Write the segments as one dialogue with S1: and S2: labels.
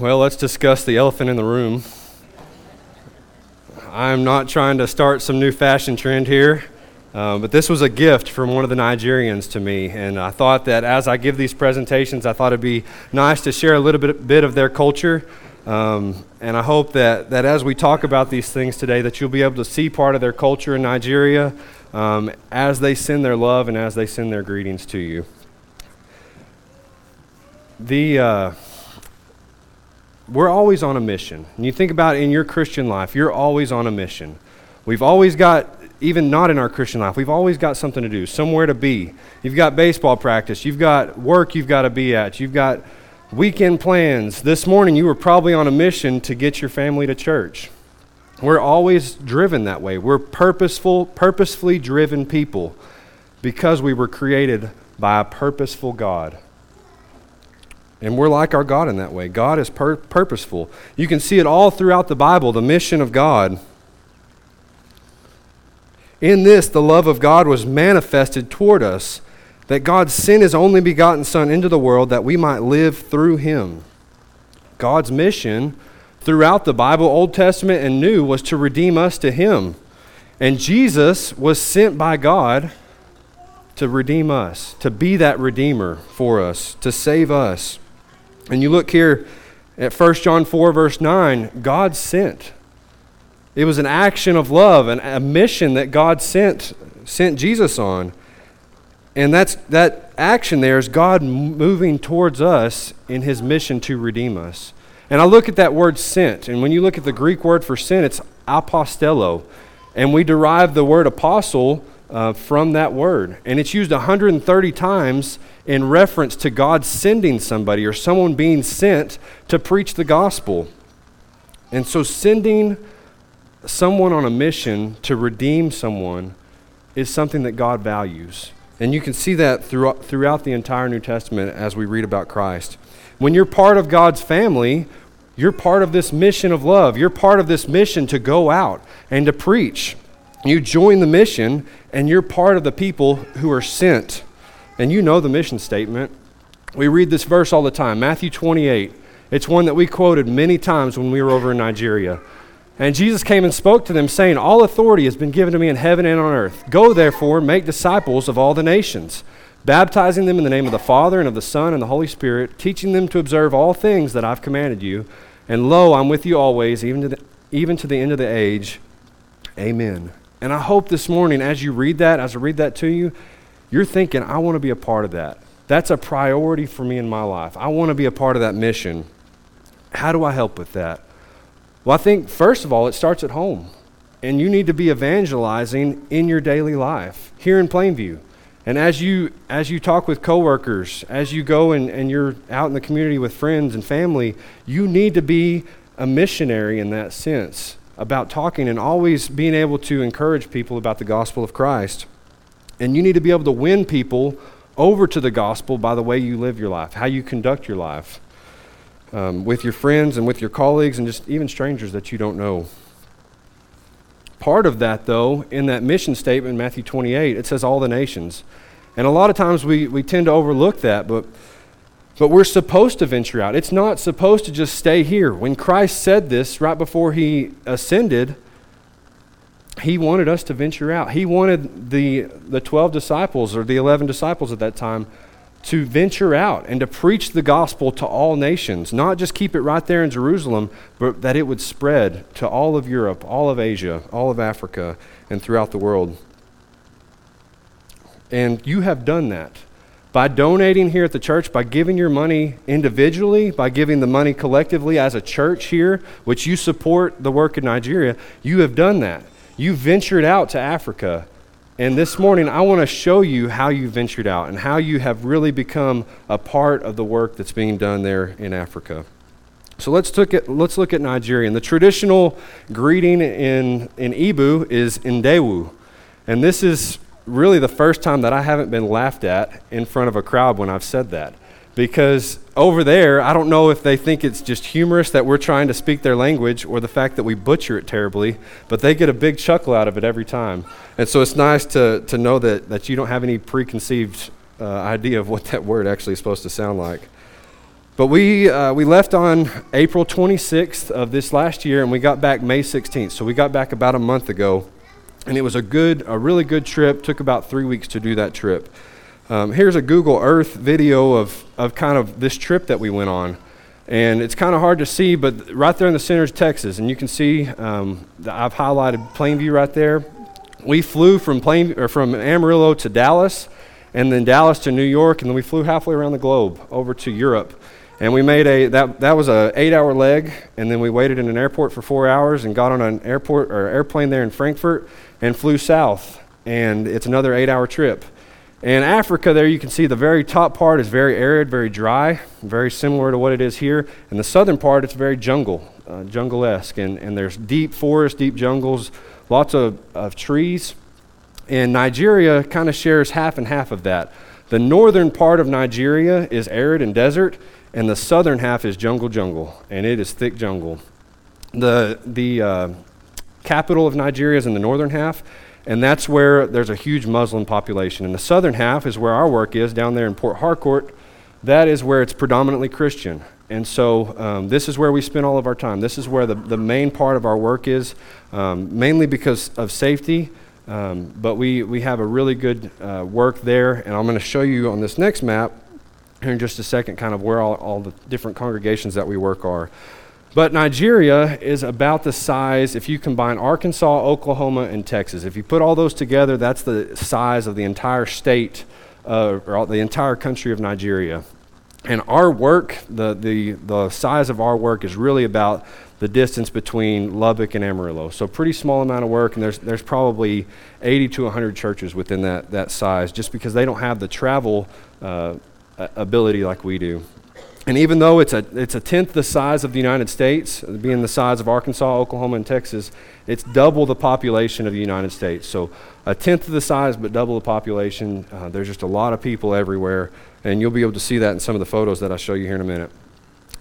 S1: Well, let's discuss the elephant in the room. I'm not trying to start some new fashion trend here, uh, but this was a gift from one of the Nigerians to me. And I thought that as I give these presentations, I thought it'd be nice to share a little bit, bit of their culture. Um, and I hope that, that as we talk about these things today, that you'll be able to see part of their culture in Nigeria um, as they send their love and as they send their greetings to you. The. Uh, we're always on a mission. And you think about in your Christian life, you're always on a mission. We've always got, even not in our Christian life, we've always got something to do, somewhere to be. You've got baseball practice, you've got work you've got to be at, you've got weekend plans. This morning, you were probably on a mission to get your family to church. We're always driven that way. We're purposeful, purposefully driven people because we were created by a purposeful God. And we're like our God in that way. God is pur- purposeful. You can see it all throughout the Bible, the mission of God. In this, the love of God was manifested toward us, that God sent his only begotten Son into the world that we might live through him. God's mission throughout the Bible, Old Testament and New, was to redeem us to him. And Jesus was sent by God to redeem us, to be that redeemer for us, to save us. And you look here at 1 John 4, verse 9, God sent. It was an action of love, and a mission that God sent, sent Jesus on. And that's, that action there is God moving towards us in his mission to redeem us. And I look at that word sent, and when you look at the Greek word for sent, it's apostello. And we derive the word apostle uh, from that word. And it's used 130 times in reference to God sending somebody or someone being sent to preach the gospel. And so, sending someone on a mission to redeem someone is something that God values. And you can see that throughout, throughout the entire New Testament as we read about Christ. When you're part of God's family, you're part of this mission of love. You're part of this mission to go out and to preach. You join the mission, and you're part of the people who are sent. And you know the mission statement. We read this verse all the time Matthew 28. It's one that we quoted many times when we were over in Nigeria. And Jesus came and spoke to them, saying, All authority has been given to me in heaven and on earth. Go, therefore, make disciples of all the nations, baptizing them in the name of the Father and of the Son and the Holy Spirit, teaching them to observe all things that I've commanded you. And lo, I'm with you always, even to the, even to the end of the age. Amen. And I hope this morning, as you read that, as I read that to you, you're thinking, I want to be a part of that. That's a priority for me in my life. I want to be a part of that mission. How do I help with that? Well, I think, first of all, it starts at home. And you need to be evangelizing in your daily life here in Plainview. And as you, as you talk with coworkers, as you go and, and you're out in the community with friends and family, you need to be a missionary in that sense about talking and always being able to encourage people about the gospel of Christ. And you need to be able to win people over to the gospel by the way you live your life, how you conduct your life um, with your friends and with your colleagues and just even strangers that you don't know. Part of that, though, in that mission statement, Matthew 28, it says all the nations. And a lot of times we, we tend to overlook that, but but we're supposed to venture out. It's not supposed to just stay here. When Christ said this right before he ascended, he wanted us to venture out. He wanted the, the 12 disciples or the 11 disciples at that time to venture out and to preach the gospel to all nations, not just keep it right there in Jerusalem, but that it would spread to all of Europe, all of Asia, all of Africa, and throughout the world. And you have done that by donating here at the church, by giving your money individually, by giving the money collectively as a church here, which you support the work in Nigeria, you have done that. You ventured out to Africa. And this morning, I want to show you how you ventured out and how you have really become a part of the work that's being done there in Africa. So let's look at, let's look at Nigeria. And the traditional greeting in, in Igbo is Ndewo. And this is really the first time that I haven't been laughed at in front of a crowd when I've said that. Because over there, I don't know if they think it's just humorous that we're trying to speak their language or the fact that we butcher it terribly, but they get a big chuckle out of it every time. And so it's nice to, to know that, that you don't have any preconceived uh, idea of what that word actually is supposed to sound like. But we, uh, we left on April 26th of this last year, and we got back May 16th. So we got back about a month ago. And it was a good, a really good trip. Took about three weeks to do that trip. Um, here's a Google Earth video of, of kind of this trip that we went on. And it's kind of hard to see, but right there in the center is Texas. And you can see um, I've highlighted Plainview right there. We flew from, Plain, or from Amarillo to Dallas, and then Dallas to New York, and then we flew halfway around the globe over to Europe. And we made a that that was a eight hour leg, and then we waited in an airport for four hours and got on an airport or airplane there in Frankfurt and flew south. And it's another eight hour trip. In Africa, there you can see the very top part is very arid, very dry, very similar to what it is here. And the southern part, it's very jungle, uh, jungle esque. And, and there's deep forests, deep jungles, lots of, of trees. And Nigeria kind of shares half and half of that. The northern part of Nigeria is arid and desert, and the southern half is jungle jungle, and it is thick jungle. The, the uh, capital of Nigeria is in the northern half, and that's where there's a huge Muslim population. And the southern half is where our work is, down there in Port Harcourt. That is where it's predominantly Christian. And so um, this is where we spend all of our time. This is where the, the main part of our work is, um, mainly because of safety. Um, but we, we have a really good uh, work there. And I'm going to show you on this next map here in just a second, kind of where all, all the different congregations that we work are. But Nigeria is about the size, if you combine Arkansas, Oklahoma, and Texas. If you put all those together, that's the size of the entire state, uh, or the entire country of Nigeria. And our work, the, the, the size of our work is really about the distance between Lubbock and Amarillo. So, pretty small amount of work, and there's, there's probably 80 to 100 churches within that, that size just because they don't have the travel uh, ability like we do. And even though it's a, it's a tenth the size of the United States, being the size of Arkansas, Oklahoma, and Texas, it's double the population of the United States. So a tenth of the size, but double the population. Uh, there's just a lot of people everywhere, and you'll be able to see that in some of the photos that I'll show you here in a minute.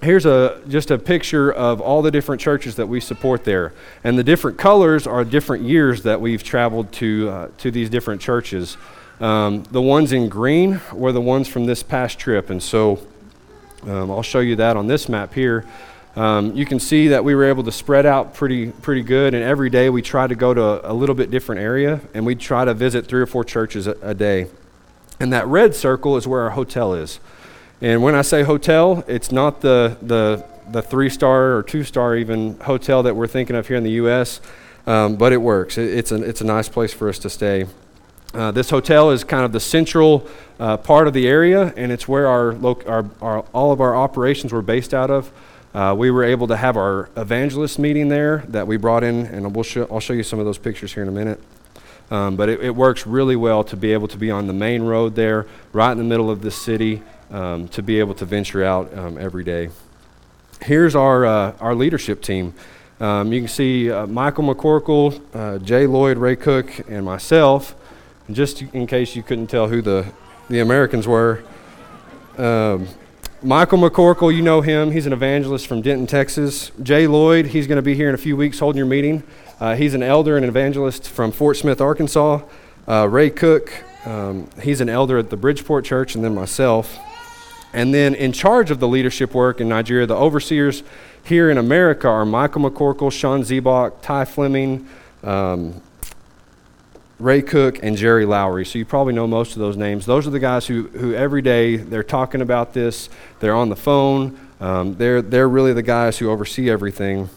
S1: Here's a, just a picture of all the different churches that we support there. And the different colors are different years that we've traveled to, uh, to these different churches. Um, the ones in green were the ones from this past trip, and so um, I'll show you that on this map here. Um, you can see that we were able to spread out pretty pretty good, and every day we try to go to a, little bit different area, and we try to visit three or four churches a, a day. And that red circle is where our hotel is. And when I say hotel, it's not the the the three star or two star even hotel that we're thinking of here in the U.S., um, but it works. It, it's a it's a nice place for us to stay. Uh, this hotel is kind of the central uh, part of the area, and it's where our, our, our, all of our operations were based out of. Uh, we were able to have our evangelist meeting there that we brought in, and we'll show, I'll show you some of those pictures here in a minute. Um, but it, it, works really well to be able to be on the main road there, right in the middle of the city, um, to be able to venture out um, every day. Here's our, uh, our leadership team. Um, you can see uh, Michael McCorkle, Jay Lloyd, Ray Cook, and myself just in case you couldn't tell who the, the Americans were. Um, Michael McCorkle, you know him. He's an evangelist from Denton, Texas. Jay Lloyd, he's going to be here in a few weeks holding your meeting. Uh, he's an elder and evangelist from Fort Smith, Arkansas. Uh, Ray Cook, um, he's an elder at the Bridgeport Church, and then myself. And then in charge of the leadership work in Nigeria, the overseers here in America are Michael McCorkle, Sean Zebach, Ty Fleming, um, Ray Cook and Jerry Lowry. So you probably know most of those names. Those are the guys who, who every day they're talking about this. They're on the phone. Um, they're, they're really the guys who oversee everything.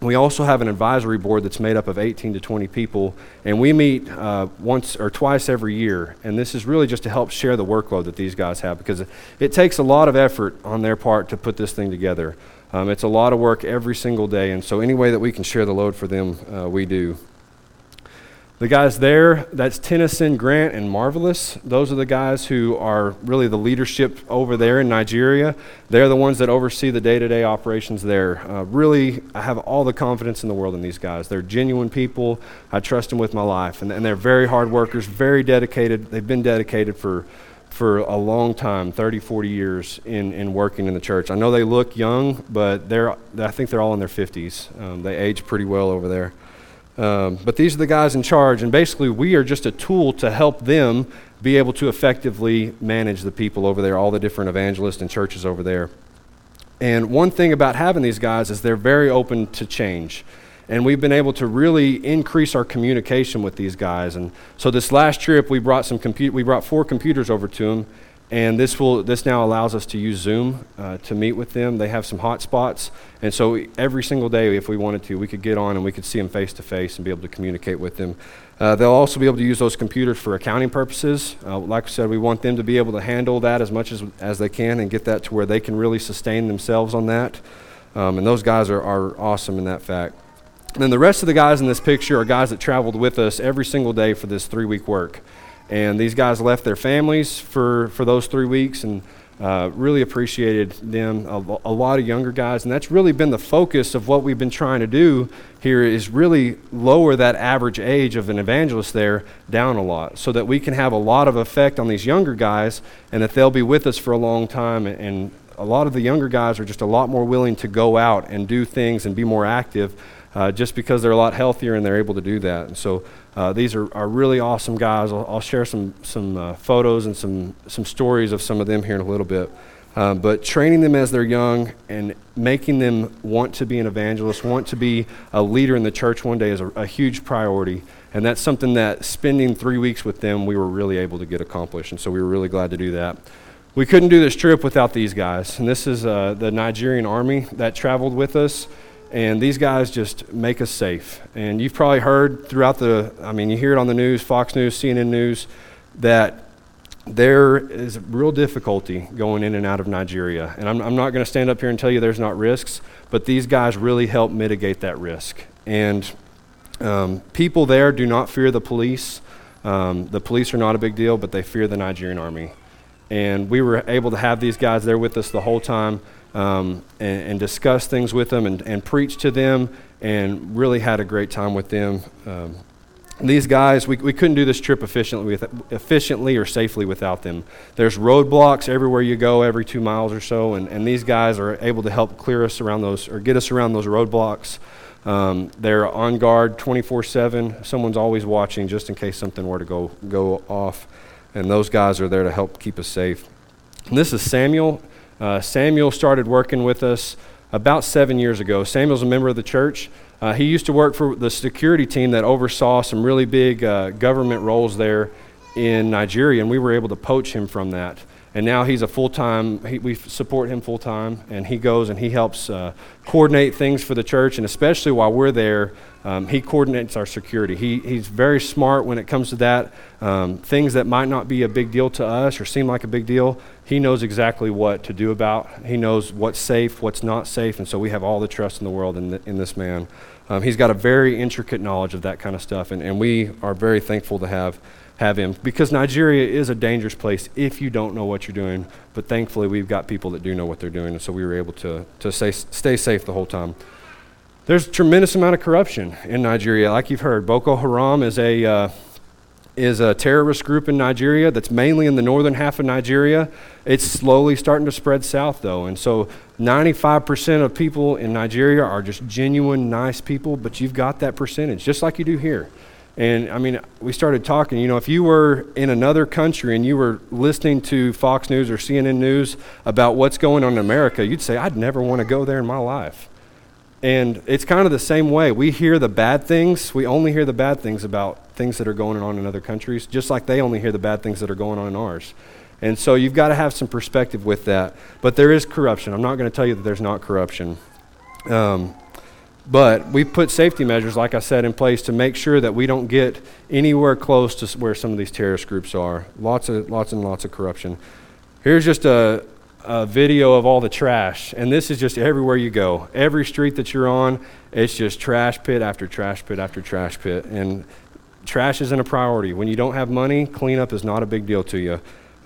S1: We also have an advisory board that's made up of 18 to 20 people, and we meet uh, once or twice every year. And this is really just to help share the workload that these guys have because it takes a lot of effort on their part to put this thing together. Um, it's a lot of work every single day, and so any way that we can share the load for them, uh, we do. The guys there, that's Tennyson, Grant, and Marvelous. Those are the guys who are really the leadership over there in Nigeria. They're the ones that oversee the day to day operations there. Uh, really, I have all the confidence in the world in these guys. They're genuine people. I trust them with my life. And, and they're very hard workers, very dedicated. They've been dedicated for, for a long time 30, 40 years in, in working in the church. I know they look young, but they're, I think they're all in their 50s. Um, they age pretty well over there. Um, but these are the guys in charge, and basically, we are just a tool to help them be able to effectively manage the people over there, all the different evangelists and churches over there. And one thing about having these guys is they're very open to change. And we've been able to really increase our communication with these guys. And so this last trip, we brought some compu- we brought four computers over to them, and this will this now allows us to use Zoom uh, to meet with them. They have some hotspots, and so every single day, if we wanted to, we could get on and we could see them face to face and be able to communicate with them. Uh, they'll also be able to use those computers for accounting purposes. Uh, like I said, we want them to be able to handle that as much as, as they can and get that to where they can really sustain themselves on that. Um, and those guys are, are awesome in that fact. And then the rest of the guys in this picture are guys that traveled with us every single day for this three week work. And these guys left their families for, for those three weeks and uh, really appreciated them. A, a, lot of younger guys, and that's really been the focus of what we've been trying to do here is really lower that average age of an evangelist there down a lot, so that we can have a lot of effect on these younger guys, and that they'll be with us for a long time. And, and a lot of the younger guys are just a lot more willing to go out and do things and be more active uh, just because they're a lot healthier and they're able to do that. And so uh, these are, are really awesome guys. I'll, I'll share some, some uh, photos and some, some stories of some of them here in a little bit. Uh, but training them as they're young and making them want to be an evangelist, want to be a leader in the church one day is a, a huge priority. And that's something that spending three weeks with them, we were really able to get accomplished. And so we were really glad to do that. We couldn't do this trip without these guys. And this is uh, the Nigerian army that traveled with us. And these guys just make us safe. And you've probably heard throughout the, I mean, you hear it on the news, Fox News, CNN News, that there is real difficulty going in and out of Nigeria. And I'm, I'm not going to stand up here and tell you there's not risks, but these guys really help mitigate that risk. And um, people there do not fear the police. Um, the police are not a big deal, but they fear the Nigerian army. And we were able to have these guys there with us the whole time um, and, and, discuss things with them and, and, preach to them and really had a great time with them. Um, these guys, we, we couldn't do this trip efficiently, with, efficiently or safely without them. There's roadblocks everywhere you go, every two miles or so, and, and these guys are able to help clear us around those or get us around those roadblocks. Um, they're on guard 24 7. Someone's always watching just in case something were to go, go off. And those guys are there to help keep us safe. And this is Samuel. Uh, Samuel started working with us about seven years ago. Samuel's a member of the church. Uh, he used to work for the security team that oversaw some really big uh, government roles there in Nigeria, and we were able to poach him from that. And now he's a full time, we support him full time, and he goes and he helps uh, coordinate things for the church, and especially while we're there, um, he coordinates our security. He, he's very smart when it comes to that. Um, things that might not be a big deal to us or seem like a big deal, he knows exactly what to do about. He knows what's safe, what's not safe, and so we have all the trust in the world in, the, in this man. Um, he's got a very intricate knowledge of that kind of stuff, and, and we are very thankful to have, have him because Nigeria is a dangerous place if you don't know what you're doing. But thankfully, we've got people that do know what they're doing, and so we were able to, to stay, stay safe the whole time. There's a tremendous amount of corruption in Nigeria. Like you've heard, Boko Haram is a, uh, is a terrorist group in Nigeria that's mainly in the northern half of Nigeria. It's slowly starting to spread south, though. And so 95% of people in Nigeria are just genuine, nice people, but you've got that percentage, just like you do here. And I mean, we started talking, you know, if you were in another country and you were listening to Fox News or CNN News about what's going on in America, you'd say, I'd never want to go there in my life. And it's kind of the same way. We hear the bad things. We only hear the bad things about things that are going on in other countries, just like they only hear the bad things that are going on in ours. And so you've got to have some perspective with that. But there is corruption. I'm not going to tell you that there's not corruption. Um, but we put safety measures, like I said, in place to make sure that we don't get anywhere close to where some of these terrorist groups are. Lots of, lots and lots of corruption. Here's just a, a video of all the trash, and this is just everywhere you go. Every street that you're on, it's just trash pit after trash pit after trash pit. And trash isn't a priority. When you don't have money, cleanup is not a big deal to you.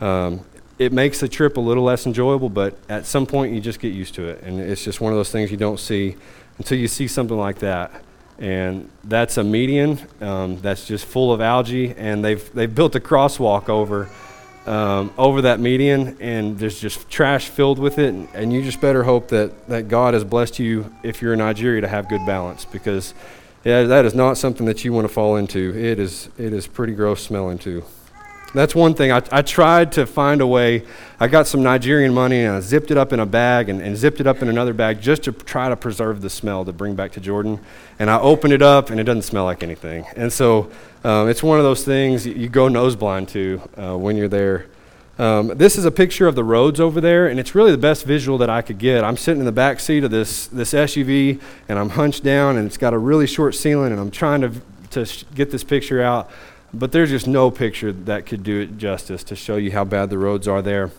S1: Um, it makes the trip a little less enjoyable, but at some point you just get used to it. And it's just one of those things you don't see until you see something like that. And that's a median um, that's just full of algae, and they've, they've built a crosswalk over um, over that median, and there's just trash filled with it. And, and, you just better hope that, that God has blessed you, if you're in Nigeria, to have good balance because yeah, that is not something that you want to fall into. It is, it is pretty gross smelling, too. That's one thing. I, I tried to find a way. I got some Nigerian money and I zipped it up in a bag and, and zipped it up in another bag just to try to preserve the smell to bring back to Jordan. And I opened it up and it doesn't smell like anything. And so um, it's one of those things you go nose blind to uh, when you're there. Um, this is a picture of the roads over there, and it's really the best visual that I could get. I'm sitting in the back seat of this, this SUV, and I'm hunched down, and it's got a really short ceiling, and I'm trying to, to sh- get this picture out. But there's just no picture that could do it justice to show you how bad the roads are there.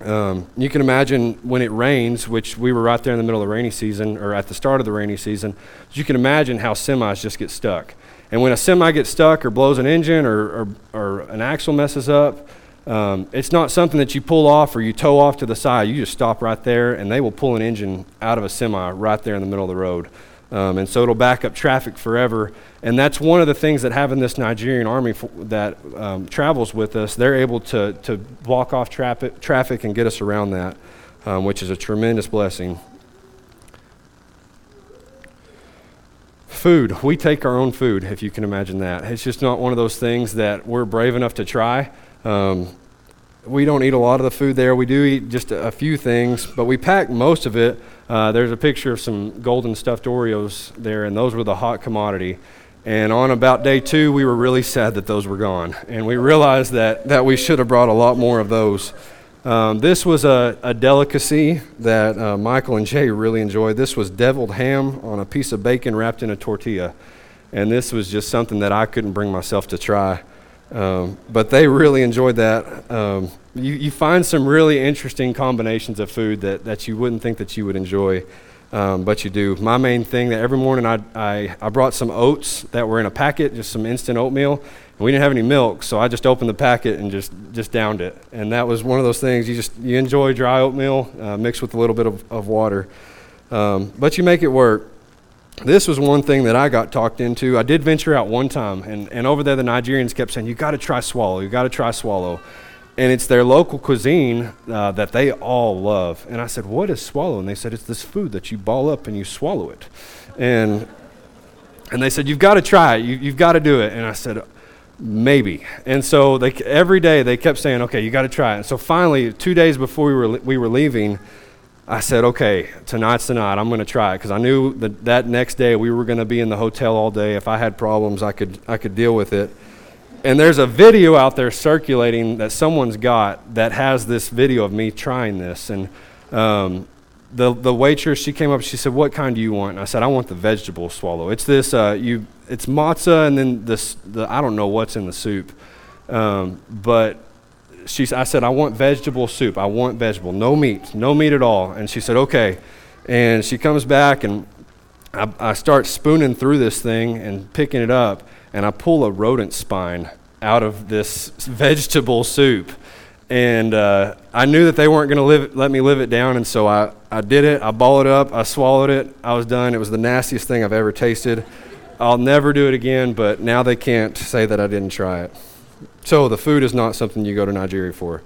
S1: Um, you can imagine when it rains, which we were right there in the middle of the rainy season, or at the start of the rainy season, you can imagine how semis just get stuck. And when a semi gets stuck or blows an engine or, or, or an axle messes up, um, it's not something that you pull off or you tow off to the side. You just stop right there, and they will pull an engine out of a semi right there in the middle of the road. Um, and so it'll back up traffic forever. And that's one of the things that having this Nigerian army that um, travels with us, they're able to, to block off traffic, traffic and get us around that, um, which is a tremendous blessing. Food. We take our own food, if you can imagine that. It's just not one of those things that we're brave enough to try. We don't eat a lot of the food there. We do eat just a, a few things, but we pack most of it. Uh, there's a picture of some golden stuffed Oreos there, and those were the hot commodity. And on about day two, we were really sad that those were gone. And we realized that, that we should have brought a lot more of those. Um, this was a, a delicacy that uh, Michael and Jay really enjoyed. This was deviled ham on a piece of bacon wrapped in a tortilla. And this was just something that I couldn't bring myself to try. Um, but they really enjoyed that. Um, you, you find some really interesting combinations of food that, that you wouldn't think that you would enjoy, um, but you do. My main thing that every morning I, I, I brought some oats that were in a packet, just some instant oatmeal. We didn't have any milk, so I just opened the packet and just, just downed it. And that was one of those things you just you enjoy dry oatmeal uh, mixed with a little bit of, of water. Um, but you make it work this was one thing that I got talked into. I did venture out one time, and, and over there the Nigerians kept saying, You got to try swallow, you got to try swallow. And it's their local cuisine uh, that they all love. And I said, What is swallow? And they said, It's this food that you ball up and you swallow it. And, and they said, You've got to try it, you, you've got to do it. And I said, Maybe. And so they, every day they kept saying, Okay, you got to try it. And so finally, two days before we were, we were leaving, I said, okay, tonight's the night. I'm going to try it because I knew that that next day we were going to be in the hotel all day. If I had problems, I could, I could deal with it. And there's a video out there circulating that someone's got that has this video of me trying this. And um, the, the waitress, she came up, she said, what kind do you want? And I said, I want the vegetable swallow. It's this, uh, you, it's matzah and then this, the, I don't know what's in the soup. Um, but she, I said, I want vegetable soup. I want vegetable. No meat. No meat at all. And she said, okay. And she comes back, and I, I start spooning through this thing and picking it up, and I pull a rodent spine out of this vegetable soup. And uh, I knew that they weren't going to let me live it down, and so I, I did it. I balled it up. I swallowed it. I was done. It was the nastiest thing I've ever tasted. I'll never do it again, but now they can't say that I didn't try it. So the food is not something you go to Nigeria for.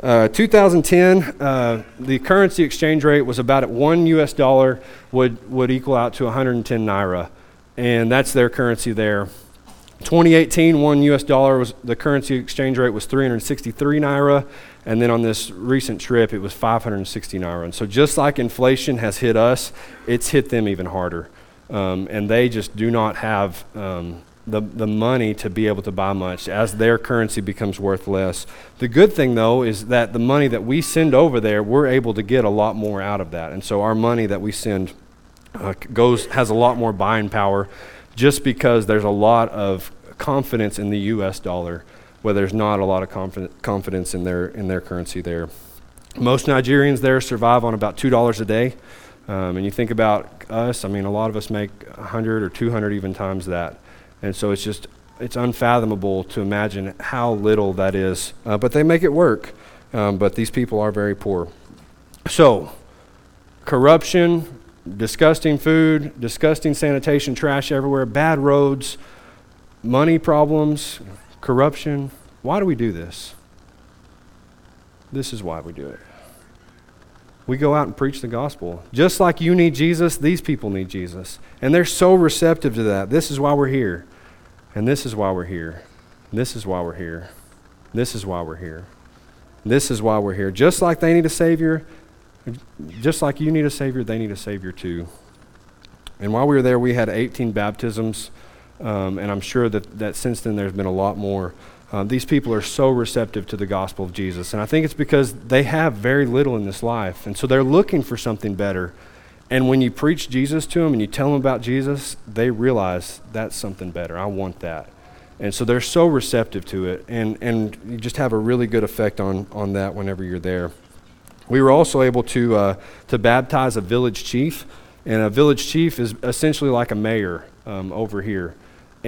S1: Uh, 2010, uh, the currency exchange rate was about at one U.S. dollar would would equal out to 110 naira, and that's their currency there. 2018, one U.S. dollar was the currency exchange rate was 363 naira, and then on this recent trip, it was 560 naira. And so, just like inflation has hit us, it's hit them even harder, um, and they just do not have. Um, the, the money to be able to buy much as their currency becomes worth less. The good thing, though, is that the money that we send over there, we're able to get a lot more out of that. And so our money that we send uh, goes has a lot more buying power just because there's a lot of confidence in the U.S. dollar, where there's not a lot of confidence confidence in their, in their currency there. Most Nigerians there survive on about $2 a day. Um, and you think about us, I mean, a lot of us make 100 or 200 even times that. And so it's just, it's unfathomable to imagine how little that is. Uh, but they make it work. Um, but these people are very poor. So, corruption, disgusting food, disgusting sanitation, trash everywhere, bad roads, money problems, corruption. Why do we do this? This is why we do it. We go out and preach the gospel. Just like you need Jesus, these people need Jesus. And they're so receptive to that. This is why we're here. And this is why we're here. This is why we're here. This is why we're here. This is why we're here. Just like they need a Savior, just like you need a Savior, they need a Savior too. And while we were there, we had 18 baptisms, um, and I'm sure that, that since then there's been a lot more. Uh, these people are so receptive to the gospel of Jesus. And I think it's because they have very little in this life. And so they're looking for something better. And when you preach Jesus to them and you tell them about Jesus, they realize that's something better. I want that. And so they're so receptive to it. And, and you just have a really good effect on, on that whenever you're there. We were also able to, uh, to baptize a village chief. And a village chief is essentially like a mayor um, over here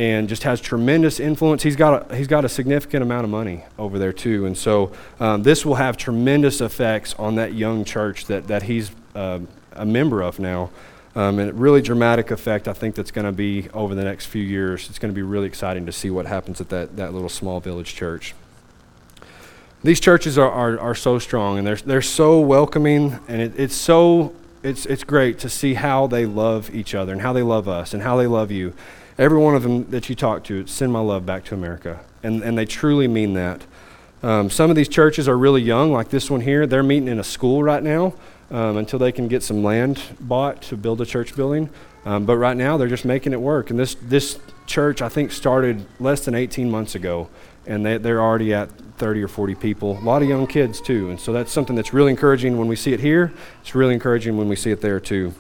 S1: and just has tremendous influence. He's got a, he's got a significant amount of money over there too, and so um, this will have tremendous effects on that young church that that he's uh, a member of now, um, and a really dramatic effect. I think that's going to be over the next few years. It's going to be really exciting to see what happens at that that little small village church. These churches are, are, are so strong and they're, they're so welcoming, and it, it's so it's, it's great to see how they love each other and how they love us and how they love you every one of them that you talk to, send my love back to America. And, and they truly mean that. Um, some of these churches are really young, like this one here. They're meeting in a school right now um, until they can get some land bought to build a church building. Um, but right now, they're just making it work. And this, this church, I think, started less than 18 months ago. And they, they're already at 30 or 40 people. A lot of young kids, too. And so that's something that's really encouraging when we see it here. It's really encouraging when we see it there, too.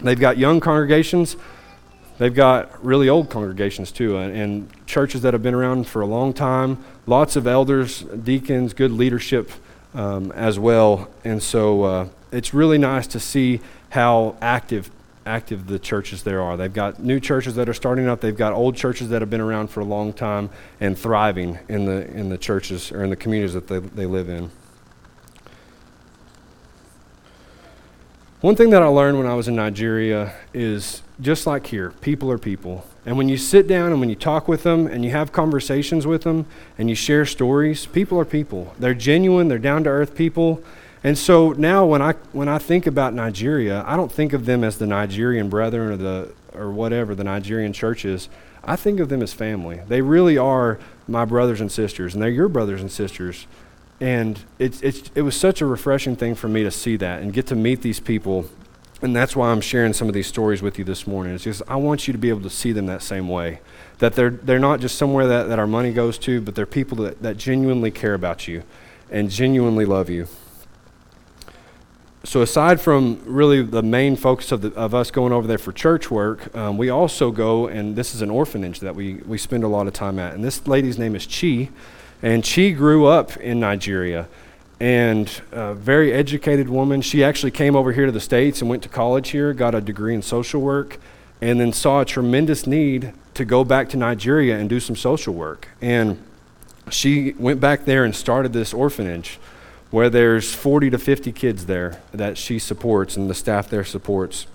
S1: They've got young congregations They've got really old congregations too, and, and, churches that have been around for a long time. Lots of elders, deacons, good leadership um, as well. And so uh, it's really nice to see how active active the churches there are. They've got new churches that are starting up. They've got old churches that have been around for a long time and thriving in the in the churches or in the communities that they, they live in. One thing that I learned when I was in Nigeria is just like here, people are people. And when you sit down and when you talk with them and you have conversations with them and you share stories, people are people. They're genuine, they're down to earth people. And so now when I when I think about Nigeria, I don't think of them as the Nigerian brethren or the or whatever the Nigerian church is. I think of them as family. They really are my brothers and sisters, and they're your brothers and sisters. And it's, it's, it was such a refreshing thing for me to see that and get to meet these people. And that's why I'm sharing some of these stories with you this morning. It's just I want you to be able to see them that same way. That they're, they're not just somewhere that, that our money goes to, but they're people that, that genuinely care about you and genuinely love you. So, aside from really the main focus of, the, of us going over there for church work, um, we also go, and this is an orphanage that we, we spend a lot of time at. And this lady's name is Chi. And she grew up in Nigeria and a very educated woman. She actually came over here to the States and went to college here, got a degree in social work, and then saw a tremendous need to go back to Nigeria and do some social work. And she went back there and started this orphanage where there's 40 to 50 kids there that she supports and the staff there supports.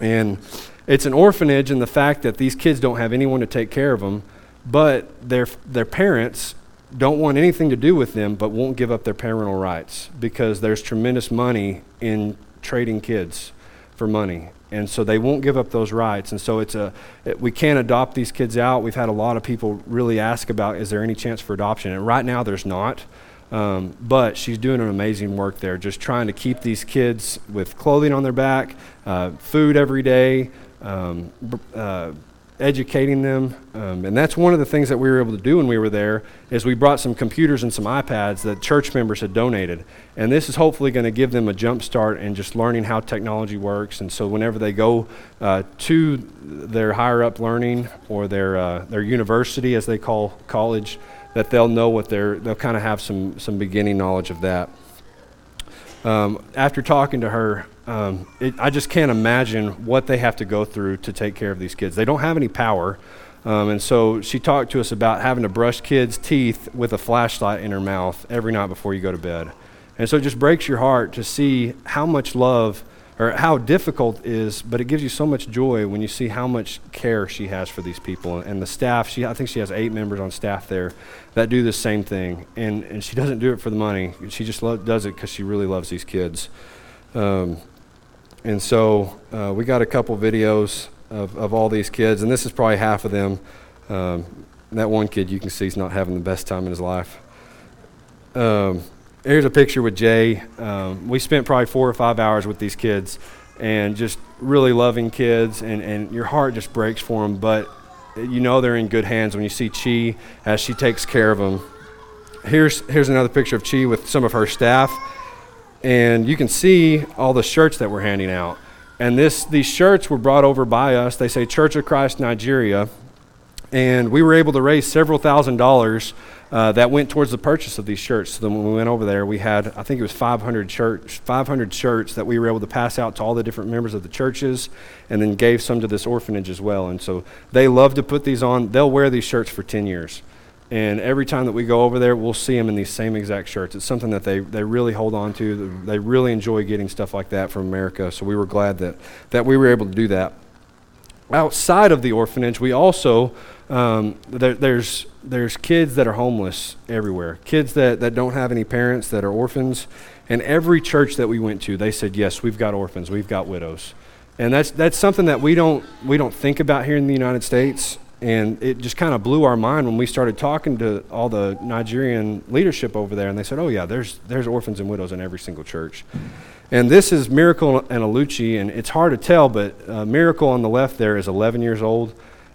S1: And it's an orphanage in the fact that these kids don't have anyone to take care of them, but their, their parents don't want anything to do with them but won't give up their parental rights because there's tremendous money in trading kids for money. And so they won't give up those rights. And so it's a it, we can't adopt these kids out. We've had a lot of people really ask about is there any chance for adoption? And right now there's not. Um, but she's doing an amazing work there just trying to keep these kids with clothing on their back uh, food every day um, uh, educating them. Um, and that's one of the things that we were able to do when we were there is we brought some computers and some iPads that church members had donated. And this is hopefully going to give them a jump start in just learning how technology works. And so whenever they go uh, to their higher up learning or their, uh, their university, as they call college, that they'll know what they're, they'll kind of have some, some beginning knowledge of that. Um, after talking to her, um, it, I just can't imagine what they have to go through to take care of these kids. They don't have any power. Um, and so she talked to us about having to brush kids' teeth with a flashlight in her mouth every night before you go to bed. And so it just breaks your heart to see how much love or how difficult it is, but it gives you so much joy when you see how much care she has for these people. And the staff, she, I think she has eight members on staff there that do the same thing. And, and she doesn't do it for the money, she just lo- does it because she really loves these kids. Um, and so uh, we got a couple videos of, of all these kids, and this is probably half of them. Um, that one kid you can see is not having the best time in his life. Um, here's a picture with Jay. Um, we spent probably four or five hours with these kids and just really loving kids, and, and your heart just breaks for them. But you know they're in good hands when you see Chi as she takes care of them. Here's, here's another picture of Chi with some of her staff, and you can see all the shirts that we're handing out. And this, these shirts were brought over by us. They say Church of Christ Nigeria. And we were able to raise several thousand dollars uh, that went towards the purchase of these shirts. So then when we went over there, we had, I think it was 500, church, 500 shirts that we were able to pass out to all the different members of the churches and then gave some to this orphanage as well. And so they love to put these on. They'll wear these shirts for 10 years. And every time that we go over there, we'll see them in these same exact shirts. It's something that they, they really hold on to. They really enjoy getting stuff like that from America. So we were glad that, that we were able to do that. Outside of the orphanage, we also um, there, there's there's kids that are homeless everywhere, kids that, that don't have any parents that are orphans. And every church that we went to, they said, yes, we've got orphans, we've got widows. And that's, that's something that we don't, we don't think about here in the United States. And it just kind of blew our mind when we started talking to all the Nigerian leadership over there. And they said, oh, yeah, there's, there's orphans and widows in every single church. And this is Miracle and Aluchi. And it's hard to tell, but uh, Miracle on the left there is 11 years old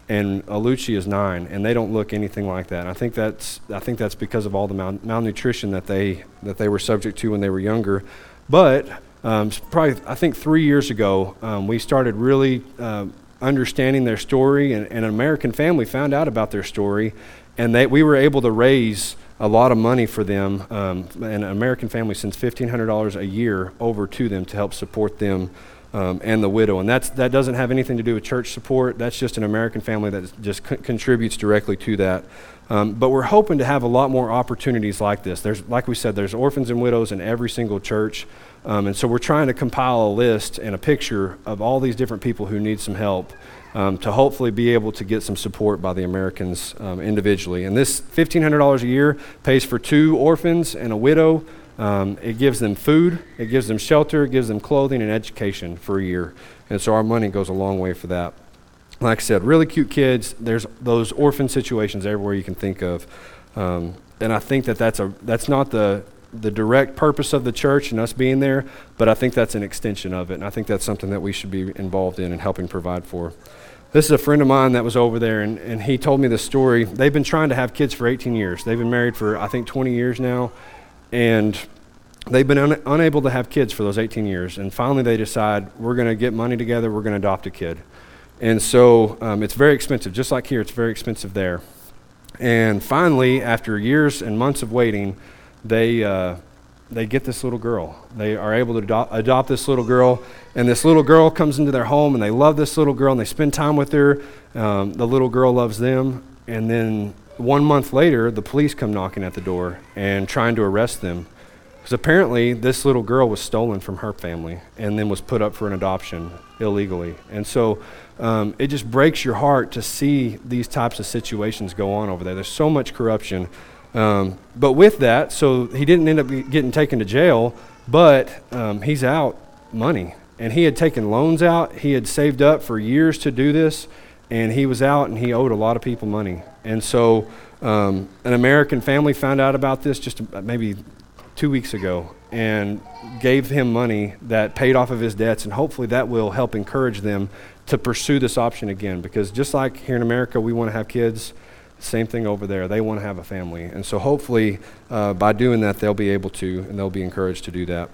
S1: and Aluchi is nine, and they don't look anything like that. And I think that's I think that's because of all the mal- malnutrition that they that they were subject to when they were younger. But um, probably I think three years ago um, we started really uh, understanding their story, and, and, an American family found out about their story, and they we were able to raise a lot of money for them. Um, an American family sends fifteen hundred dollars a year over to them to help support them um, and the widow. And that's, that doesn't have anything to do with church support. That's just an American family that just co- contributes directly to that. Um, but we're hoping to have a lot more opportunities like this. There's, like we said, there's orphans and widows in every single church. Um, and so we're trying to compile a list and a picture of all these different people who need some help um, to hopefully be able to get some support by the Americans um, individually. And this $1,500 a year pays for two orphans and a widow. Um, it gives them food, it gives them shelter, it gives them clothing and education for a year. And so our money goes a long way for that. Like I said, really cute kids. There's those orphan situations everywhere you can think of. Um, and I think that that's, a, that's not the, the direct purpose of the church and us being there, but I think that's an extension of it. And I think that's something that we should be involved in and helping provide for. This is a friend of mine that was over there, and, and he told me the story. They've been trying to have kids for 18 years. They've been married for, I think, 20 years now and they've been un- unable to have kids for those 18 years. And finally, they decide we're going to get money together, we're going to adopt a kid. And so um, it's very expensive. Just like here, it's very expensive there. And finally, after years and months of waiting, they, uh, they get this little girl. They are able to adopt, adopt this little girl. And this little girl comes into their home, and they love this little girl, and they spend time with her. Um, the little girl loves them. And then one month later, the police come knocking at the door and trying to arrest them. Because apparently, this little girl was stolen from her family and then was put up for an adoption illegally. And so um, it just breaks your heart to see these types of situations go on over there. There's so much corruption. Um, but with that, so he didn't end up getting taken to jail, but um, he's out money. And he had taken loans out, he had saved up for years to do this and he was out and he owed a lot of people money. And so um, an American family found out about this just maybe two weeks ago and gave him money that paid off of his debts, and hopefully that will help encourage them to pursue this option again. Because just like here in America, we want to have kids. Same thing over there. They want to have a family. And so hopefully uh, by doing that, they'll be able to, and they'll be encouraged to do that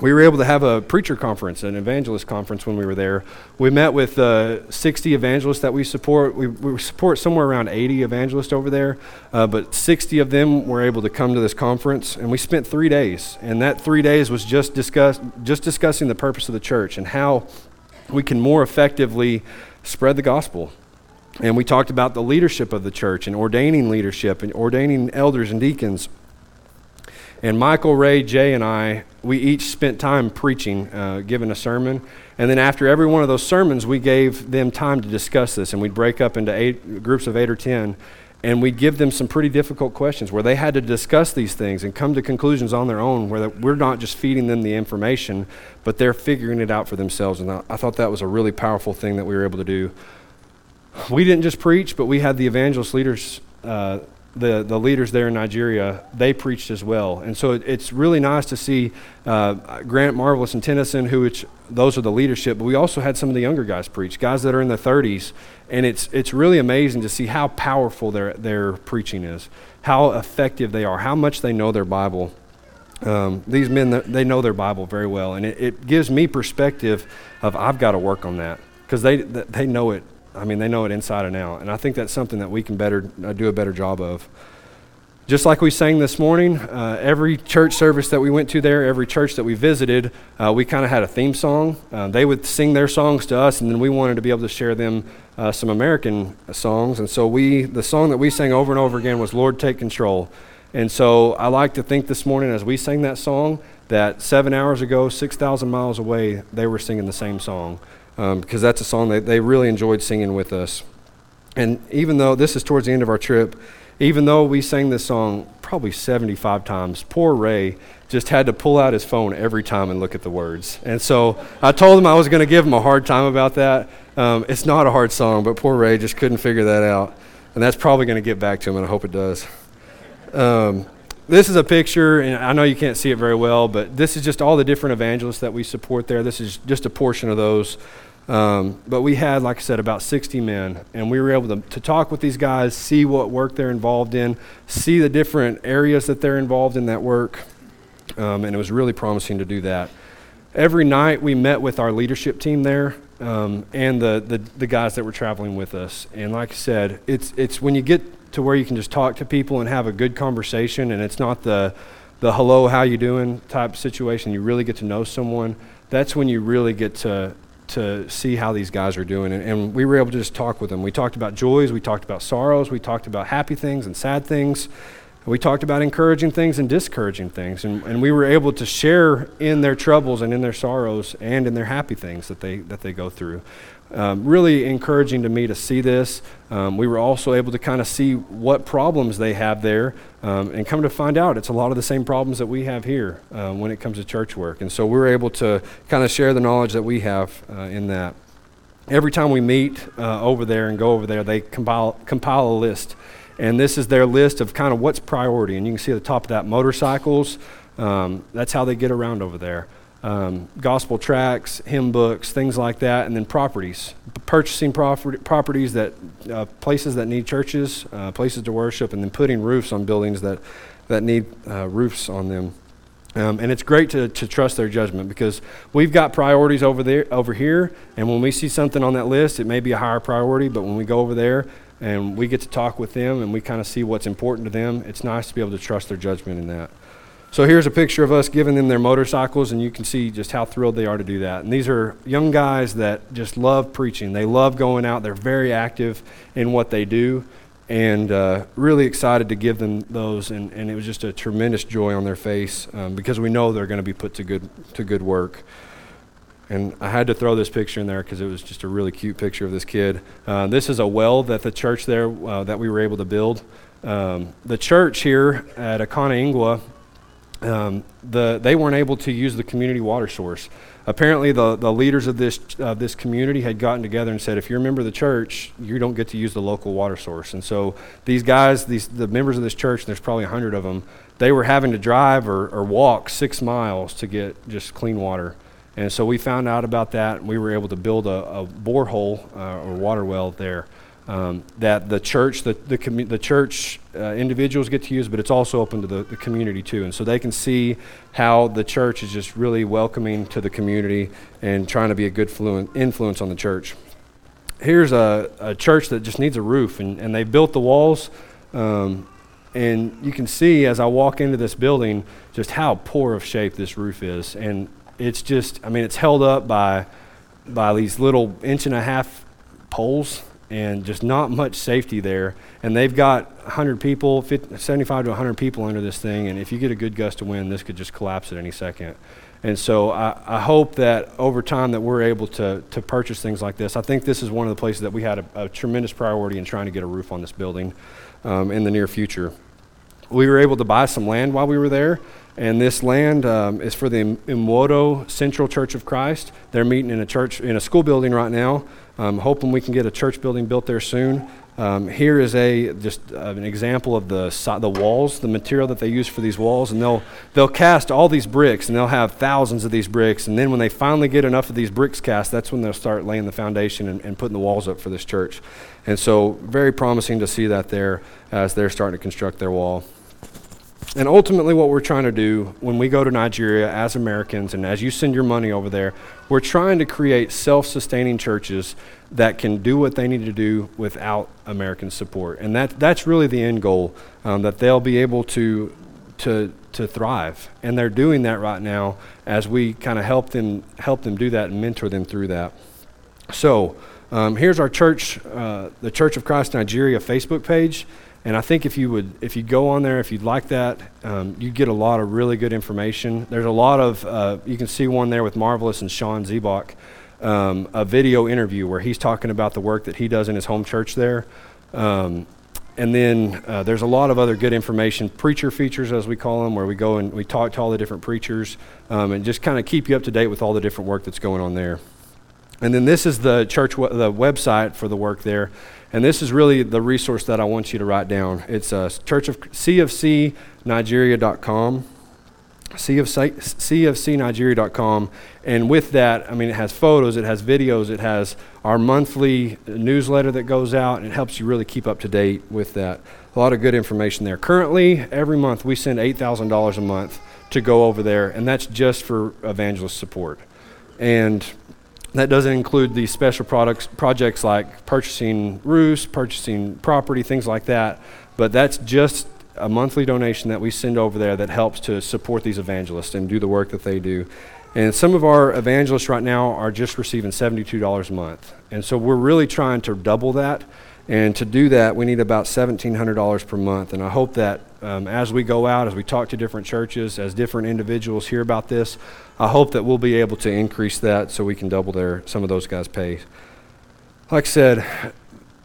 S1: we were able to have a preacher conference, an evangelist conference when we were there. We met with uh, 60 evangelists that we support. We, we, support somewhere around 80 evangelists over there, uh, but 60 of them were able to come to this conference, and we spent three days. And that three days was just discuss, just discussing the purpose of the church and how we can more effectively spread the gospel. And we talked about the leadership of the church and ordaining leadership and ordaining elders and deacons and Michael, Ray, Jay, and I, we each spent time preaching, uh, giving a sermon. And then after every one of those sermons, we gave them time to discuss this. And we'd break up into eight groups of eight or ten. And we'd give them some pretty difficult questions where they had to discuss these things and come to conclusions on their own, where we're not just feeding them the information, but they're figuring it out for themselves. And I thought that was a really powerful thing that we were able to do. We didn't just preach, but we had the evangelist leaders uh, the, the leaders there in Nigeria, they preached as well. And so it, it's really nice to see uh, Grant Marvelous and Tennyson, who which, those are the leadership, but we also had some of the younger guys preach, guys that are in their 30s. And it's, it's really amazing to see how powerful their, their preaching is, how effective they are, how much they know their Bible. Um, these men, they know their Bible very well. And it, it gives me perspective of I've got to work on that because they, they know it I mean, they know it inside and out. And I think that's something that we can better uh, do a better job of. Just like we sang this morning, uh, every church service that we went to there, every church that we visited, uh, we kind of had a theme song. Uh, they would sing their songs to us, and then we wanted to be able to share them uh, some American songs. And so we, the song that we sang over and over again was "Lord, Take Control." And so I like to think this morning as we sang that song that seven hours ago, six thousand miles away, they were singing the same song because um, that's a song that they really enjoyed singing with us. And even though this is towards the end of our trip, even though we sang this song probably 75 times, poor Ray just had to pull out his phone every time and look at the words. And so I told him I was going to give him a hard time about that. Um, it's not a hard song, but poor Ray just couldn't figure that out. And that's probably going to get back to him, and I hope it does. Um, this is a picture, and I know you can't see it very well, but this is just all the different evangelists that we support there. This is just a portion of those. Um, but we had, like I said, about 60 men, and we were able to, to talk with these guys, see what work they're involved in, see the different areas that they're involved in that work, um, and it was really promising to do that. Every night we met with our leadership team there um, and the, the, the guys that were traveling with us. And like I said, it's, it's when you get to where you can just talk to people and have a good conversation, and it's not the, the hello, how you doing type situation, you really get to know someone, that's when you really get to, to see how these guys are doing. And, and, we were able to just talk with them. We talked about joys, we talked about sorrows, we talked about happy things and sad things. We talked about encouraging things and discouraging things. And, and we were able to share in their troubles and in their sorrows and in their happy things that they, that they go through. Um, really encouraging to me to see this. Um, we were also able to kind of see what problems they have there um, and come to find out it's a lot of the same problems that we have here uh, when it comes to church work. And so we are able to kind of share the knowledge that we have uh, in that. Every time we meet uh, over there and go over there, they compile, compile a list. And this is their list of kind of what's priority. And you can see at the top of that motorcycles. Um, that's how they get around over there um, gospel tracts, hymn books, things like that, and then properties, purchasing property, properties that uh, places that need churches, uh, places to worship, and then putting roofs on buildings that that need uh, roofs on them. Um, and it's great to, to trust their judgment because we've got priorities over there over here, and when we see something on that list, it may be a higher priority, but when we go over there and we get to talk with them and we kind of see what's important to them, it's nice to be able to trust their judgment in that. So here's a picture of us giving them their motorcycles, and you can see just how thrilled they are to do that. And these are young guys that just love preaching. They love going out. They're very active in what they do, and uh, really excited to give them those. And, and it was just a tremendous joy on their face um, because we know they're going to be put to good to good work. And I had to throw this picture in there because it was just a really cute picture of this kid. Uh, this is a well that the church there uh, that we were able to build. Um, the church here at Akana Ingwa um, the, they weren't able to use the community water source. Apparently, the, the leaders of this, uh, this community had gotten together and said, if you're a member of the church, you don't get to use the local water source. And so these guys, these, the members of this church, there's probably a hundred of them, they were having to drive or, or walk six miles to get just clean water. And so we found out about that, and we were able to build a, a borehole uh, or water well there um, that the church, the, the, commu- the church uh, individuals get to use, but it's also open to the, the community too. And so they can see how the church is just really welcoming to the community and trying to be a good fluent influence on the church. Here's a, a church that just needs a roof, and, and they built the walls. Um, and you can see as I walk into this building just how poor of shape this roof is. And it's just, I mean, it's held up by, by these little inch and a half poles and just not much safety there. And they've got 100 people, 50, 75 to 100 people under this thing, and if you get a good gust of wind, this could just collapse at any second. And so I, I hope that over time that we're able to, to purchase things like this. I think this is one of the places that we had a, a tremendous priority in trying to get a roof on this building um, in the near future. We were able to buy some land while we were there, And this land um, is for the Imwodo Central Church of Christ. They're meeting in a church, in a school building right now. Um, hoping we can get a church building built there soon. Um, here is a just uh, an example of the the walls, the material that they use for these walls, and they'll they'll cast all these bricks, and they'll have thousands of these bricks, and then when they finally get enough of these bricks cast, that's when they'll start laying the foundation and, and putting the walls up for this church. And so, very promising to see that there as they're starting to construct their wall. And ultimately, what we're trying to do when we go to Nigeria as Americans and as you send your money over there, we're trying to create self sustaining churches that can do what they need to do without American support. And that, that's really the end goal, um, that they'll be able to, to, to thrive. And they're doing that right now as we kind of help them, help them do that and mentor them through that. So, um, here's our church, uh, the Church of Christ Nigeria Facebook page. And I think if you would, if you go on there, if you'd like that, um, you get a lot of really good information. There's a lot of, uh, you can see one there with Marvelous and Sean Zebach, um, a video interview where he's talking about the work that he does in his home church there. Um, and then uh, there's a lot of other good information, preacher features as we call them, where we go and we talk to all the different preachers um, and just kind of keep you up to date with all the different work that's going on there. And then this is the church, w- the website for the work there. And this is really the resource that I want you to write down. It's uh, church of cfcnigeria.com, cfcnigeria.com. And with that, I mean, it has photos, it has videos, it has our monthly newsletter that goes out, and it helps you really keep up to date with that. A lot of good information there. Currently, every month we send $8,000 a month to go over there, and that's just for evangelist support. And that doesn't include the special products, projects like purchasing roofs, purchasing property, things like that. But that's just a monthly donation that we send over there that helps to support these evangelists and do the work that they do. And some of our evangelists right now are just receiving $72 a month. And so we're really trying to double that. And to do that, we need about $1,700 per month. And I hope that um, as we go out, as we talk to different churches, as different individuals hear about this, I hope that we'll be able to increase that so we can double their some of those guys' pay. Like I said,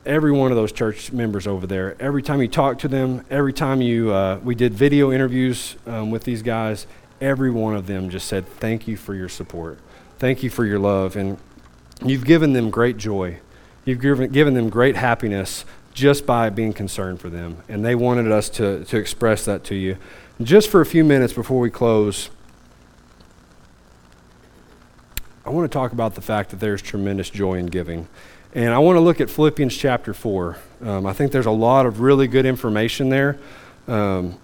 S1: every one of those church members over there, every time you talk to them, every time you uh, we did video interviews um, with these guys, every one of them just said, "Thank you for your support, thank you for your love, and you've given them great joy, you've given given them great happiness." Just by being concerned for them. And they wanted us to, to express that to you. Just for a few minutes before we close, I want to talk about the fact that there's tremendous joy in giving. And I want to look at Philippians chapter 4. Um, I think there's a lot of really good information there. Um,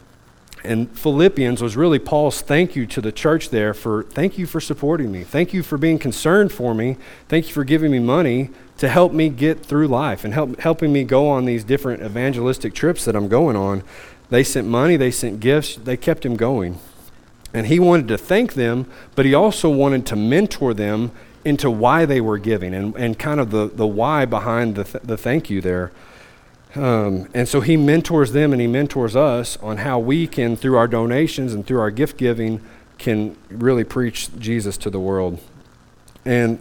S1: and Philippians was really Paul's thank you to the church there for thank you for supporting me. Thank you for being concerned for me. Thank you for giving me money to help me get through life and help, helping me go on these different evangelistic trips that I'm going on. They sent money, they sent gifts, they kept him going. And he wanted to thank them, but he also wanted to mentor them into why they were giving and, and kind of the, the why behind the, th- the thank you there. Um, and so he mentors them and he mentors us on how we can, through our donations and through our gift giving, can really preach Jesus to the world. And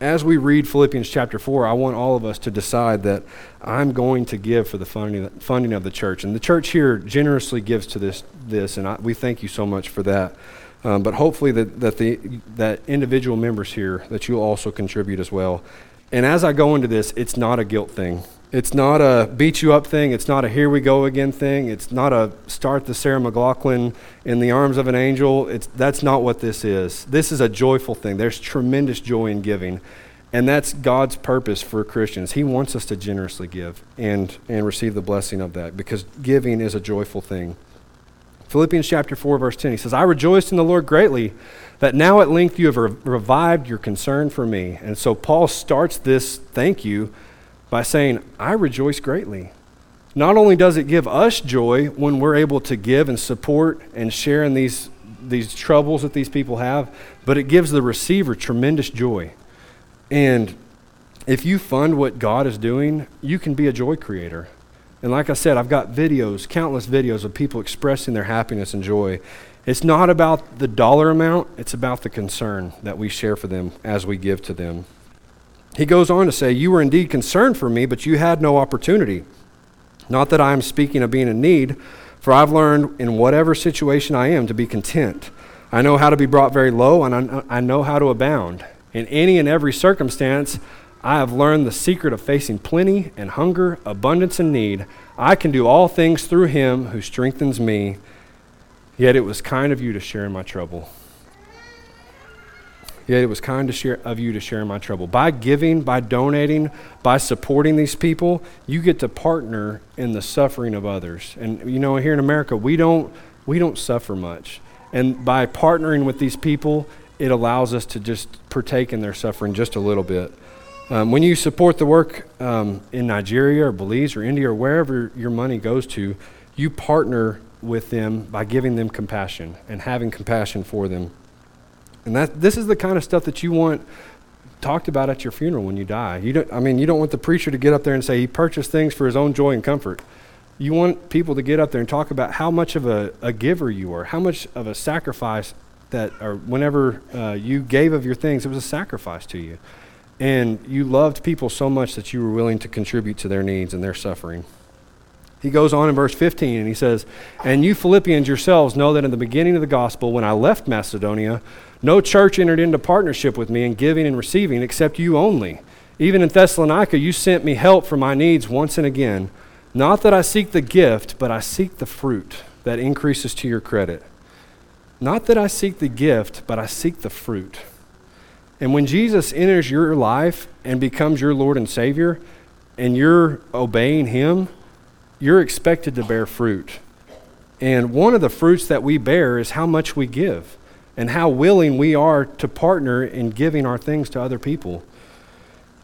S1: as we read Philippians chapter 4, I want all of us to decide that I'm going to give for the funding, funding of the church. And the church here generously gives to this, this and I, we thank you so much for that. Um, but hopefully that, that, the, that individual members here, that you'll also contribute as well. And as I go into this, it's not a guilt thing. It's not a beat you up thing. It's not a here we go again thing. It's not a start the Sarah McLachlan in the arms of an angel. It's, that's not what this is. This is a joyful thing. There's tremendous joy in giving. And that's God's purpose for Christians. He wants us to generously give and, and receive the blessing of that because giving is a joyful thing. Philippians chapter 4, verse 10, he says, I rejoiced in the Lord greatly that now at length you have re- revived your concern for me. And so Paul starts this thank you by saying, I rejoice greatly. Not only does it give us joy when we're able to give and support and share in these, these troubles that these people have, but it gives the receiver tremendous joy. And if you fund what God is doing, you can be a joy creator. And like I said, I've got videos, countless videos of people expressing their happiness and joy. It's not about the dollar amount, it's about the concern that we share for them as we give to them. He goes on to say, You were indeed concerned for me, but you had no opportunity. Not that I am speaking of being in need, For I've learned in whatever situation I am to be content. I know how to be brought very low, and I know how to abound. In any and every circumstance, I have learned the secret of facing plenty and hunger, abundance and need. I can do all things through him who strengthens me. Yet it was kind of you to share in my trouble. Yet it was kind to share, of you to share my trouble. By giving, by donating, by supporting these people, you get to partner in the suffering of others. And you know, here in America, we don't we don't suffer much. And by partnering with these people, it allows us to just partake in their suffering just a little bit. Um, when you support the work um, in Nigeria or Belize or India or wherever your money goes to, you partner with them by giving them compassion and having compassion for them. And that this is the kind of stuff that you want talked about at your funeral when you die. You don't I mean you don't want the preacher to get up there and say he purchased things for his own joy and comfort. You want people to get up there and talk about how much of a, a giver you are, how much of a sacrifice that or whenever uh, you gave of your things, it was a sacrifice to you. And you loved people so much that you were willing to contribute to their needs and their suffering. He goes on in verse 15 and he says, And you Philippians yourselves know that in the beginning of the gospel, when I left Macedonia, no church entered into partnership with me in giving and receiving except you only. Even in Thessalonica, you sent me help for my needs once and again. Not that I seek the gift, but I seek the fruit that increases to your credit. Not that I seek the gift, but I seek the fruit. And when Jesus enters your life and becomes your Lord and Savior, and you're obeying Him, you're expected to bear fruit. And one of the fruits that we bear is how much we give and how willing we are to partner in giving our things to other people.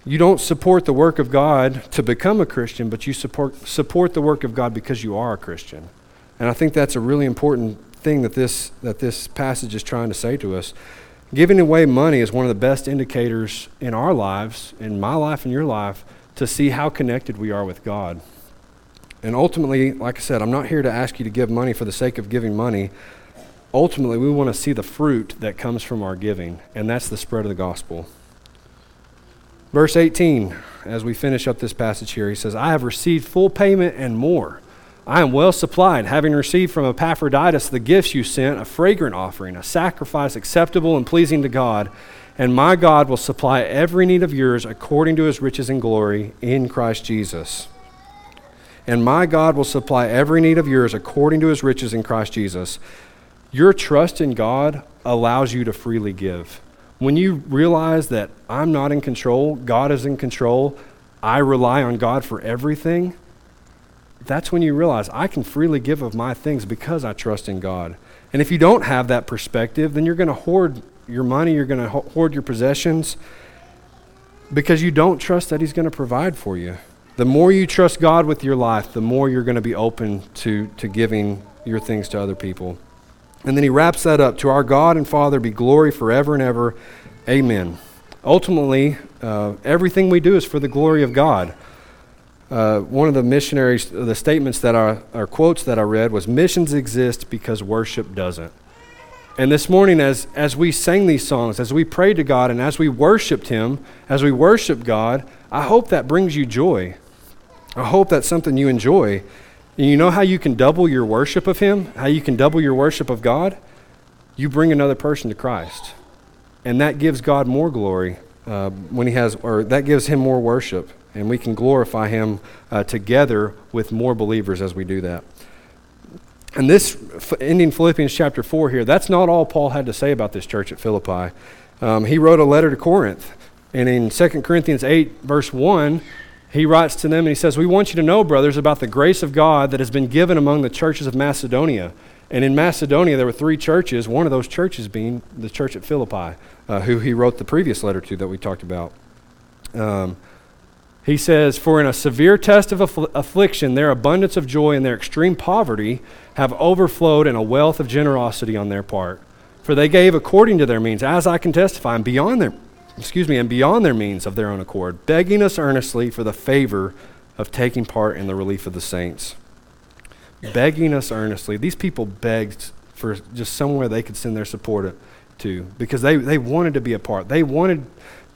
S1: You don't support the work of God to become a Christian, but you support, support the work of God because you are a Christian. And I think that's a really important thing that this, that this passage is trying to say to us. Giving away money is one of the best indicators in our lives, in my life and your life, to see how connected we are with God. And ultimately, like I said, I'm not here to ask you to give money for the sake of giving money ultimately, we want to see the fruit that comes from our giving, and that's the spread of the gospel. Verse 18, as we finish up this passage here, he says, I have received full payment and more. I am well supplied, having received from Epaphroditus the gifts you sent, a fragrant offering, a sacrifice acceptable and pleasing to God. And my God will supply every need of yours according to his riches and glory in Christ Jesus. And my God will supply every need of yours according to his riches in Christ Jesus. Your trust in God allows you to freely give. When you realize that I'm not in control, God is in control, I rely on God for everything, that's when you realize I can freely give of my things because I trust in God. And if you don't have that perspective, then you're going to hoard your money, you're going to hoard your possessions because you don't trust that He's going to provide for you. The more you trust God with your life, the more you're going to be open to, to giving your things to other people. And then he wraps that up To our God and Father be glory forever and ever. Amen. Ultimately, uh, everything we do is for the glory of God. Uh, one of the missionaries, the statements that are, or quotes that I read was missions exist because worship doesn't. And this morning, as, as we sang these songs, as we prayed to God, and as we worshiped Him, as we worship God, I hope that brings you joy. I hope that's something you enjoy. And you know how you can double your worship of Him? How you can double your worship of God? You bring another person to Christ. And that gives God more glory uh, when He has, or that gives Him more worship. And we can glorify Him uh, together with more believers as we do that. And this, ending Philippians chapter 4 here, that's not all Paul had to say about this church at Philippi. Um, he wrote a letter to Corinth. And in 2 Corinthians 8, verse 1, he writes to them and he says, We want you to know, brothers, about the grace of God that has been given among the churches of Macedonia. And in Macedonia, there were three churches, one of those churches being the church at Philippi, uh, who he wrote the previous letter to that we talked about. Um, he says, For in a severe test of affl- affliction, their abundance of joy and their extreme poverty have overflowed in a wealth of generosity on their part. For they gave according to their means, as I can testify, and beyond their excuse me, and beyond their means of their own accord, begging us earnestly for the favor of taking part in the relief of the saints. Begging us earnestly. These people begged for just somewhere they could send their support to because they, they wanted to be a part. They wanted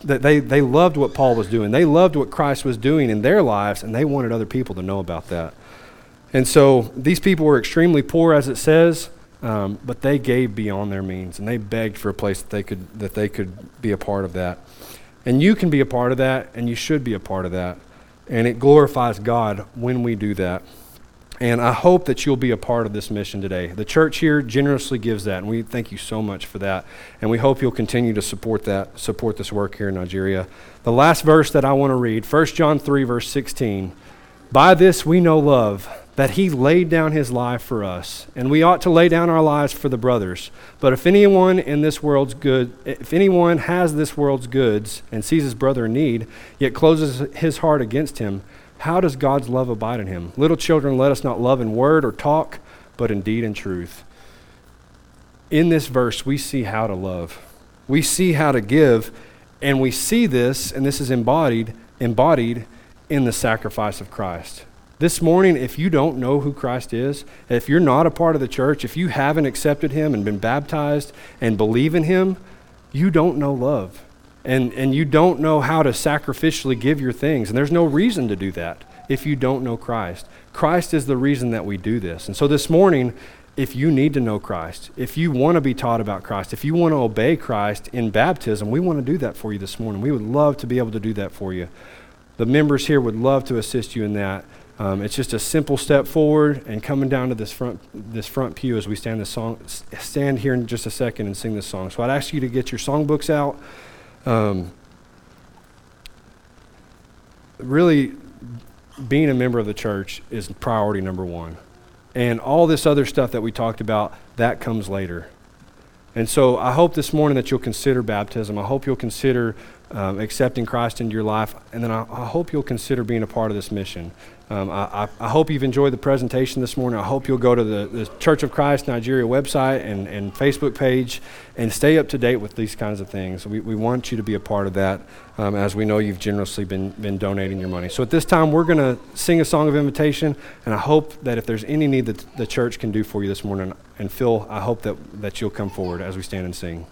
S1: that they, they loved what Paul was doing. They loved what Christ was doing in their lives, and they wanted other people to know about that. And so these people were extremely poor, as it says, um, but they gave beyond their means, and they begged for a place that they could that they could be a part of that. And you can be a part of that, and you should be a part of that. And it glorifies God when we do that. And I hope that you'll be a part of this mission today. The church here generously gives that, and we thank you so much for that. And we hope you'll continue to support that, support this work here in Nigeria. The last verse that I want to read, 1 John 3, verse 16. By this we know love, that he laid down his life for us, and we ought to lay down our lives for the brothers. But if anyone in this world's good, if anyone has this world's goods and sees his brother in need, yet closes his heart against him, how does God's love abide in him? Little children, let us not love in word or talk, but in deed and truth. In this verse, we see how to love. We see how to give, and we see this, and this is embodied, embodied in the sacrifice of Christ. This morning, if you don't know who Christ is, if you're not a part of the church, if you haven't accepted him and been baptized and believe in him, you don't know love and, and you don't know how to sacrificially give your things. And there's no reason to do that if you don't know Christ. Christ is the reason that we do this. And so this morning, if you need to know Christ, if you want to be taught about Christ, if you want to obey Christ in baptism, we want to do that for you this morning. We would love to be able to do that for you. The members here would love to assist you in that. Um, it's just a simple step forward and coming down to this front this front pew as we stand this song stand here in just a second and sing this song. So I'd ask you to get your songbooks out. Um, really, being a member of the church is priority number one. And all this other stuff that we talked about, that comes later. And so I hope this morning that you'll consider baptism. I hope you'll consider um, accepting Christ into your life. And then I, I, hope you'll consider being a part of this mission. Um, I, I, hope you've enjoyed the presentation this morning. I hope you'll go to the, the Church of Christ Nigeria website and, and Facebook page and stay up to date with these kinds of things. We, we want you to be a part of that um, as we know you've generously been, been donating your money. So at this time, we're going to sing a song of invitation, and I hope that if there's any need that the church can do for you this morning, and Phil, I hope that, that you'll come forward as we stand and sing.